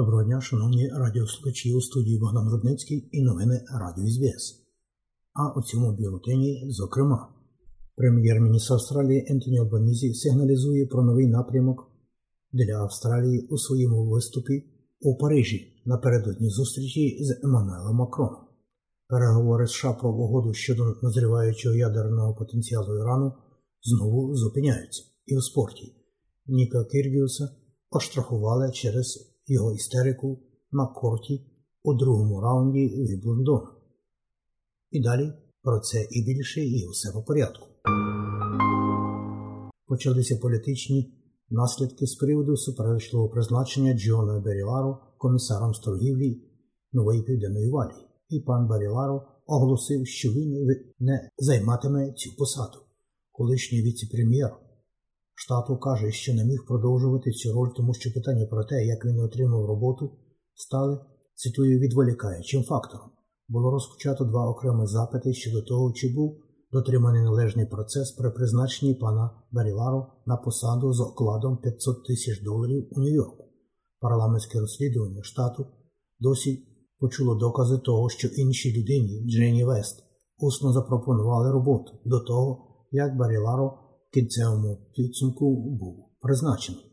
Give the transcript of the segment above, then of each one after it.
Доброго дня, шановні радіослухачі у студії Богдан Рудницький і новини Радіо СБС. А у цьому бюлетені, зокрема, прем'єр-міністр Австралії Ентоні Албанізі сигналізує про новий напрямок для Австралії у своєму виступі у Парижі напередодні зустрічі з Еммануелом Макроном. Переговори США про угоду щодо назріваючого ядерного потенціалу Ірану знову зупиняються і у спорті. Ніка Кіргіуса оштрафували через його істерику на корті у другому раунді Віблендону. І далі про це і більше, і усе по порядку. Почалися політичні наслідки з приводу суперечливого призначення Джона Беріларо комісаром з торгівлі Нової Південної Валії. І пан Баріларо оголосив, що він не займатиме цю посаду. Колишній віце-прем'єр штату каже, що не міг продовжувати цю роль, тому що питання про те, як він отримав роботу, стали, цитую, відволікаючим фактором. Було розпочато два окремі запити щодо того, чи був дотриманий належний процес при призначенні пана Баріларо на посаду з окладом 500 тисяч доларів у Нью-Йорку. Парламентське розслідування штату досі почуло докази того, що іншій людині, Дженні Вест, усно запропонували роботу до того, як Баріларо кінцевому підсумку був призначений.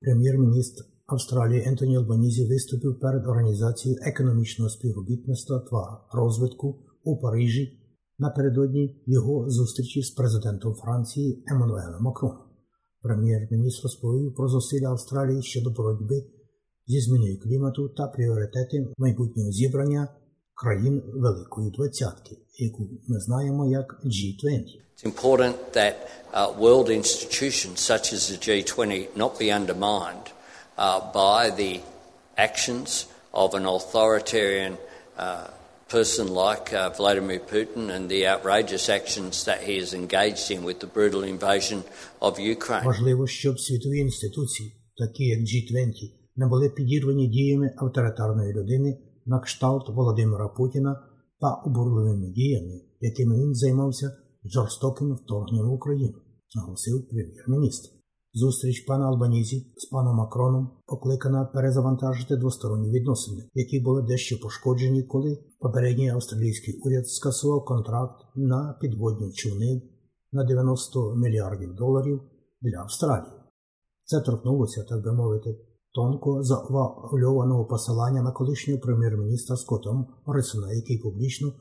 Прем'єр-міністр Австралії Ентоні Албанізі виступив перед організацією економічного співробітництва та розвитку у Парижі напередодні його зустрічі з президентом Франції Еммануелем Макроном. Прем'єр-міністр розповів про зусилля Австралії щодо боротьби зі зміною клімату та пріоритети майбутнього зібрання країн Великої Двадцятки, яку ми знаємо як G20. It's important that uh, world institutions such as the G20 not be undermined uh, by the actions of an authoritarian uh, person like uh, Vladimir Putin and the outrageous actions that he is engaged in with the brutal invasion of Ukraine. Важливо, щоб світові інституції, такі як G20, не були підірвані діями авторитарної людини на кшталт Володимира Путіна та обурливими діями, якими він займався жорстоким вторгненням в Україну, наголосив прем'єр-міністр. Зустріч пана Албанізі з паном Макроном покликана перезавантажити двосторонні відносини, які були дещо пошкоджені, коли попередній австралійський уряд скасував контракт на підводні човни на 90 мільярдів доларів для Австралії. Це торкнулося, так би мовити, тонко завуальованого посилання на колишнього прем'єр-міністра Скотта Моррисона, який публічно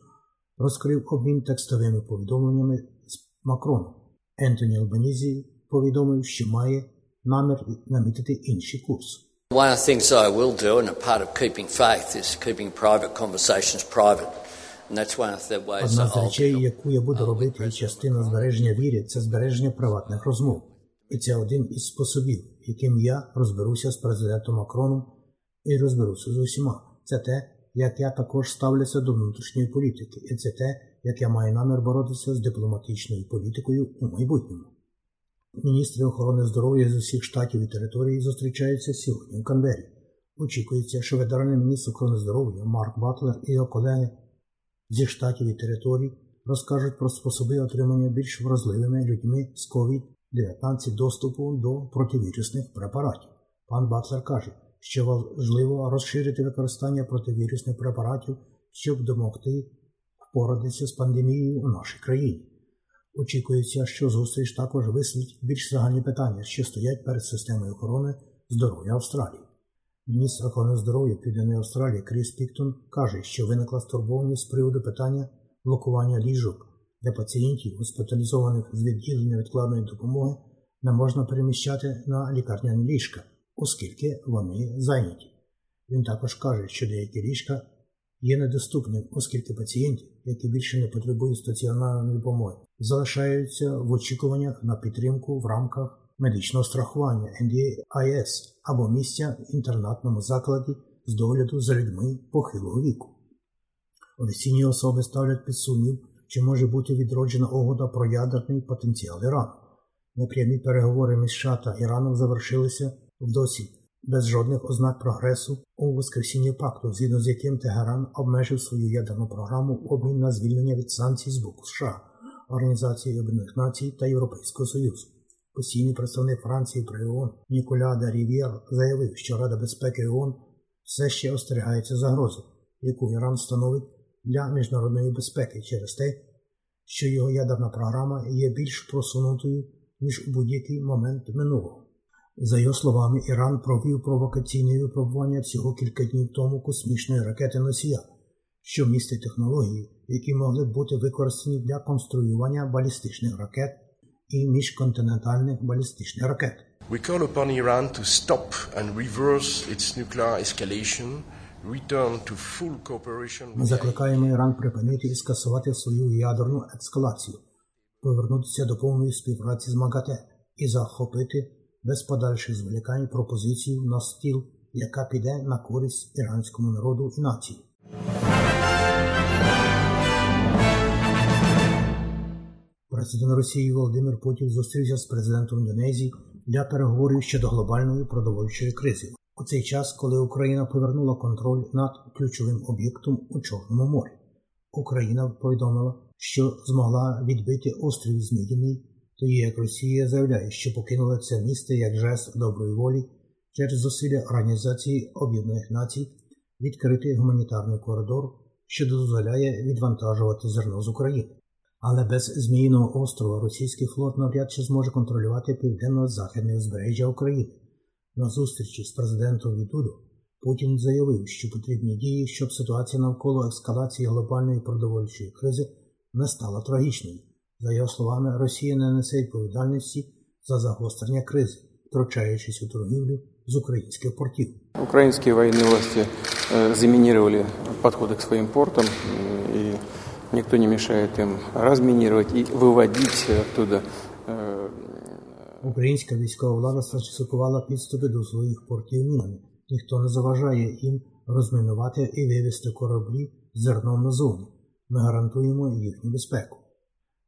розкрив обмін текстовими повідомленнями з Макроном. Ентоні Албанізі повідомив, що має намір намітити інший курс. One of the things I will do, and a part of keeping faith, is keeping private conversations private. And that's one of the ways Одна з речей, яку я буду робити, і частина збереження віри, це збереження приватних розмов. І це один із способів, яким я розберуся з президентом Макроном і розберуся з усіма. Це те, як я також ставлюся до внутрішньої політики, і це те, як я маю намір боротися з дипломатичною політикою у майбутньому. Міністри охорони здоров'я з усіх штатів і територій зустрічаються сьогодні в Канбері. Очікується, що ветеранний міністр охорони здоров'я Марк Батлер і його колеги зі штатів і територій розкажуть про способи отримання більш вразливими людьми з COVID-19 доступу до противірусних препаратів. Пан Батлер каже, що важливо розширити використання противірусних препаратів, щоб допомогти впоратися з пандемією у нашій країні. Очікується, що зустріч також висвітлить більш загальні питання, що стоять перед системою охорони здоров'я Австралії. Міністр охорони здоров'я Південної Австралії Кріс Піктон каже, що виникла стурбованість з приводу питання блокування ліжок для пацієнтів, госпіталізованих з відділення невідкладної допомоги, не можна переміщати на лікарняні ліжка, оскільки вони зайняті. Він також каже, що деякі ліжка є недоступним, оскільки пацієнтів, які більше не потребують стаціонарної допомоги, залишаються в очікуваннях на підтримку в рамках медичного страхування NDIS або місця в інтернатному закладі з догляду за людьми похилого віку. Офіційні особи ставлять під сумнів, чи може бути відроджена угода про ядерний потенціал Ірану. Непрямі переговори між США та Іраном завершилися в досі без жодних ознак прогресу у воскресінні пакту, згідно з яким Тегеран обмежив свою ядерну програму в обмін на звільнення від санкцій з боку США, Організації Об'єднаних Націй та Європейського Союзу. Постійний представник Франції при ООН Ніколя де Рів'єр заявив, що Рада безпеки ООН все ще остерігається загрози, яку Іран становить для міжнародної безпеки через те, що його ядерна програма є більш просунутою, ніж у будь-який момент минулого. За його словами, Іран провів провокаційне випробування всього кілька днів тому космічної ракети Носія, що містить технології, які могли бути використані для конструювання балістичних ракет і міжконтинентальних балістичних ракет. We call upon Iran to stop and reverse its nuclear escalation, Ми закликаємо Іран припинити і скасувати свою ядерну ескалацію, повернутися до повної співпраці з МАГАТЕ і захопити без подальших зволікань пропозицію на стіл, яка піде на користь іранському народу і нації. Президент Росії Володимир Путін зустрівся з президентом Індонезії для переговорів щодо глобальної продовольчої кризи. У цей час, коли Україна повернула контроль над ключовим об'єктом у Чорному морі, Україна повідомила, що змогла відбити острів Зміїний, тоді як Росія заявляє, що покинула це місце як жест доброї волі через зусилля Організації Об'єднаних Націй відкрити гуманітарний коридор, що дозволяє відвантажувати зерно з України. Але без Зміїного острова російський флот навряд чи зможе контролювати південно-західне узбережжя України. На зустрічі з президентом Відуду Путін заявив, що потрібні дії, щоб ситуація навколо ескалації глобальної продовольчої кризи не стала трагічною. За його словами, Росія не несе відповідальності за загострення кризи, втручаючись у торгівлю з українських портів. Украинские военные власти э, заминировали подходы к своим портам, м, и никто не мешает им разминировать и выводить оттуда э, Українська військова влада сфальсифікувала підступи до своїх портів мінами. Ніхто не заважає їм розмінувати і вивезти кораблі зерном назовні. Ми гарантуємо їхню безпеку.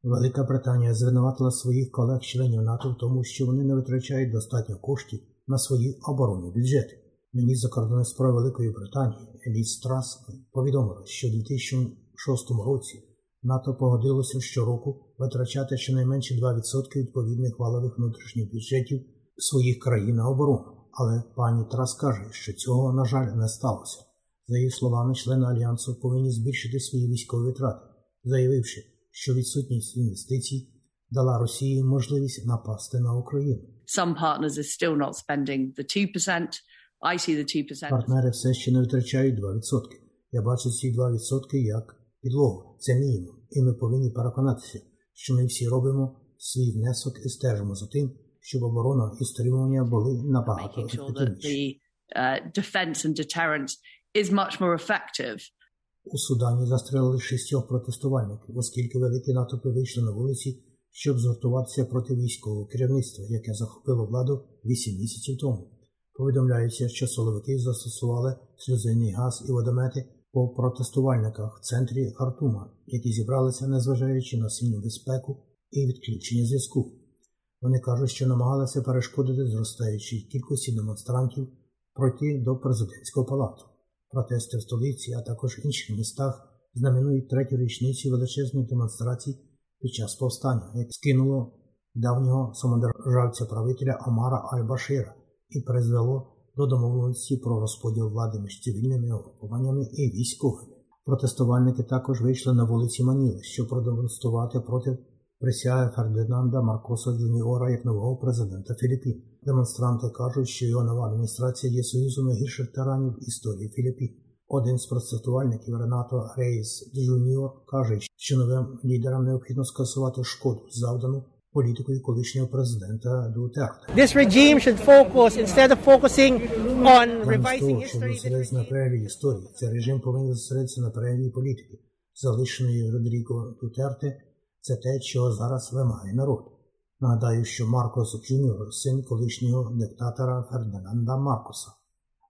Велика Британія звинуватила своїх колег-членів НАТО в тому, що вони не витрачають достатньо коштів на свої оборонні бюджети. Міністр закордонних справ Великої Британії Еліс Страс повідомила, що у 2006 році НАТО погодилося щороку витрачати щонайменше 2% відповідних валових внутрішніх бюджетів своїх країн на оборону. Але пані Трас каже, що цього, на жаль, не сталося. За її словами, члени альянсу повинні збільшити свої військові витрати, заявивши, що відсутність інвестицій дала Росії можливість напасти на Україну. Some partners are still not spending the 2%. I see the 2%. Партнери все ще не витрачають 2%. Я бачу ці 2% як підлогу. Це мінімум. І ми повинні переконатися, що ми всі робимо свій внесок і стежимо за тим, щоб оборона і стримування були набагато ефективніші. uh. У Судані застрелили шістьох протестувальників, оскільки великі натовпи вийшли на вулиці, щоб згуртуватися проти військового керівництва, яке захопило владу 8 місяців тому. Повідомляється, що силовики застосували сльозинний газ і водомети по протестувальниках в центрі Хартума, які зібралися, незважаючи на сильну безпеку і відключення зв'язку. Вони кажуть, що намагалися перешкодити зростаючій кількості демонстрантів пройти до президентського палату. Протести в столиці, а також інших містах знаменують третю річницю величезних демонстрацій під час повстання, яке скинуло давнього самодержавця правителя Омара Аль-Башира і призвело до домовленості про розподіл влади між цивільними угрупуваннями і військовими. Протестувальники також вийшли на вулиці Маніли, щоб продемонструвати проти присяги Фердинанда Маркоса Джуніора як нового президента Філіппін. Демонстранти кажуть, що його нова адміністрація є союзом найгірших тиранів в історії Філіппін. Один з протестувальників Ренато Рейс Джуніор каже, що новим лідерам необхідно скасувати шкоду, завдану політикою колишнього президента Дутерте. This regime should focus, instead of focusing on revising history, зосередитися на перегляді історії, цей режим повинен зосередитися на перегляді політики, залишеної Родріго Дутерте. Це те, чого зараз вимагає народ. Нагадаю, що Маркос Джуніор син колишнього диктатора Фердинанда Маркоса.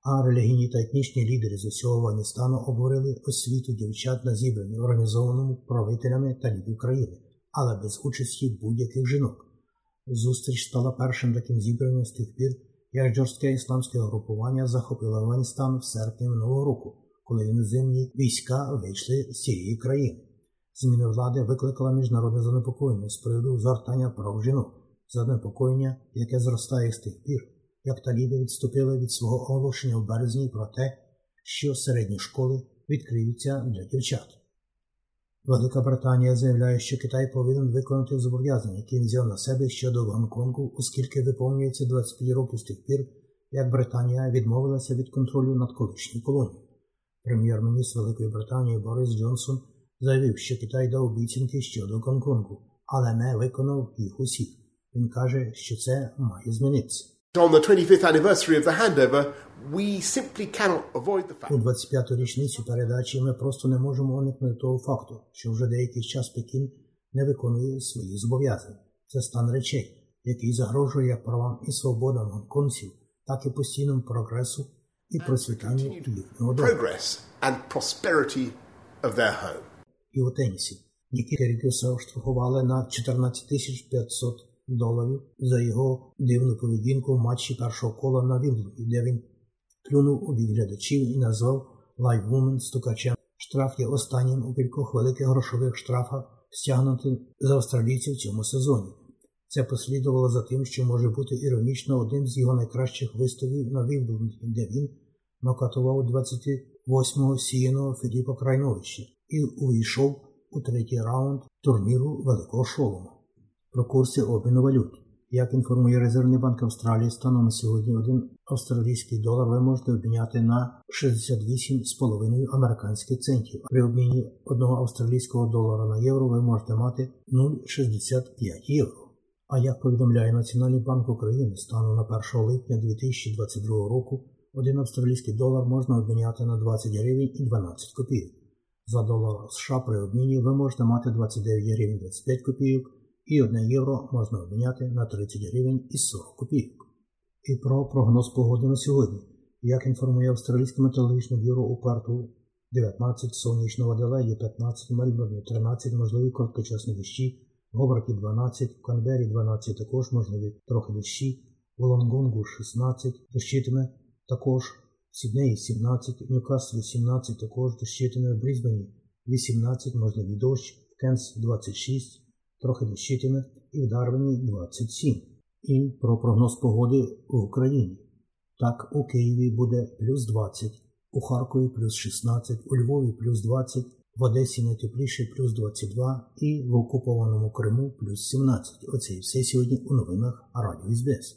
А релігійні та етнічні лідери з усього Афганістану обговорили освіту дівчат на зібранні, організованому правителями талібів країни, але без участі будь-яких жінок. Зустріч стала першим таким зібранням з тих пір, як жорстке ісламське групування захопило Афганістан в серпні минулого року, коли іноземні війська вийшли з цієї країни. Зміна влади викликала міжнародне занепокоєння з приводу згортання прав жінок, занепокоєння, яке зростає з тих пір, як таліби відступили від свого оголошення в березні про те, що середні школи відкриються для дівчат. Велика Британія заявляє, що Китай повинен виконати зобов'язання, які він взяв на себе щодо Гонконгу, оскільки виповнюється 25 років з тих пір, як Британія відмовилася від контролю над колишньою колонією. Прем'єр-міністр Великої Британії Борис Джонсон заявив, що Китай дав обіцянки щодо Гонконгу, але не виконав їх усіх. Він каже, що це має змінитися. On the 25th anniversary of the handover, we simply cannot avoid the fact У 25-ту річницю передачі ми просто не можемо уникнути того факту, що вже деякий час Пекін не виконує свої зобов'язання. Це стан речей, який загрожує як правам і свободам гонконців, так і постійному прогресу і процвітанню їхнього дому. progress and prosperity of their home. і у тенісі. Нікі Кирікюса оштрафували на 14 500 доларів за його дивну поведінку в матчі першого кола на Вімблдоні, де він плюнув у глядачів і назвав лайввумен стукачем. Штраф є останнім у кількох великих грошових штрафах, стягнутих з австралійців в цьому сезоні. Це послідувало за тим, що може бути іронічно одним з його найкращих виступів на Вімблдоні, де він нокатував 28-го сіяного Філіпа Крайновича і увійшов у третій раунд турніру Великого Шолома. Про курси обміну валют. Як інформує Резервний банк Австралії, станом на сьогодні один австралійський долар ви можете обміняти на 68,5 американських центів. При обміні одного австралійського долара на євро ви можете мати 0,65 євро. А як повідомляє Національний банк України, станом на 1 липня 2022 року один австралійський долар можна обміняти на 20 гривень і 12 копійок. За долар США при обміні ви можете мати 29 гривень 25 копійок і 1 євро можна обміняти на 30 гривень і 40 копійок. І про прогноз погоди на сьогодні. Як інформує Австралійське метеорологічне бюро у Перту 19 сонячного Аделаїді 15, Мельбурні 13, можливі короткочасні дощі, в Говарді 12, в Канбері 12 також можливі трохи дощі, в Лонгонгу 16, дощитиме також. В Сіднеї 17, в Ньюкаслі 17 також дощитиме, в Брізбені 18, можливий дощ, в Кенс 26, трохи дощитиме і в Дарвіні 27. І про прогноз погоди в Україні. Так, у Києві буде плюс 20, у Харкові плюс 16, у Львові плюс 20, в Одесі найтепліше плюс 22 і в окупованому Криму плюс 17. Оце і все сьогодні у новинах Радіо СБС.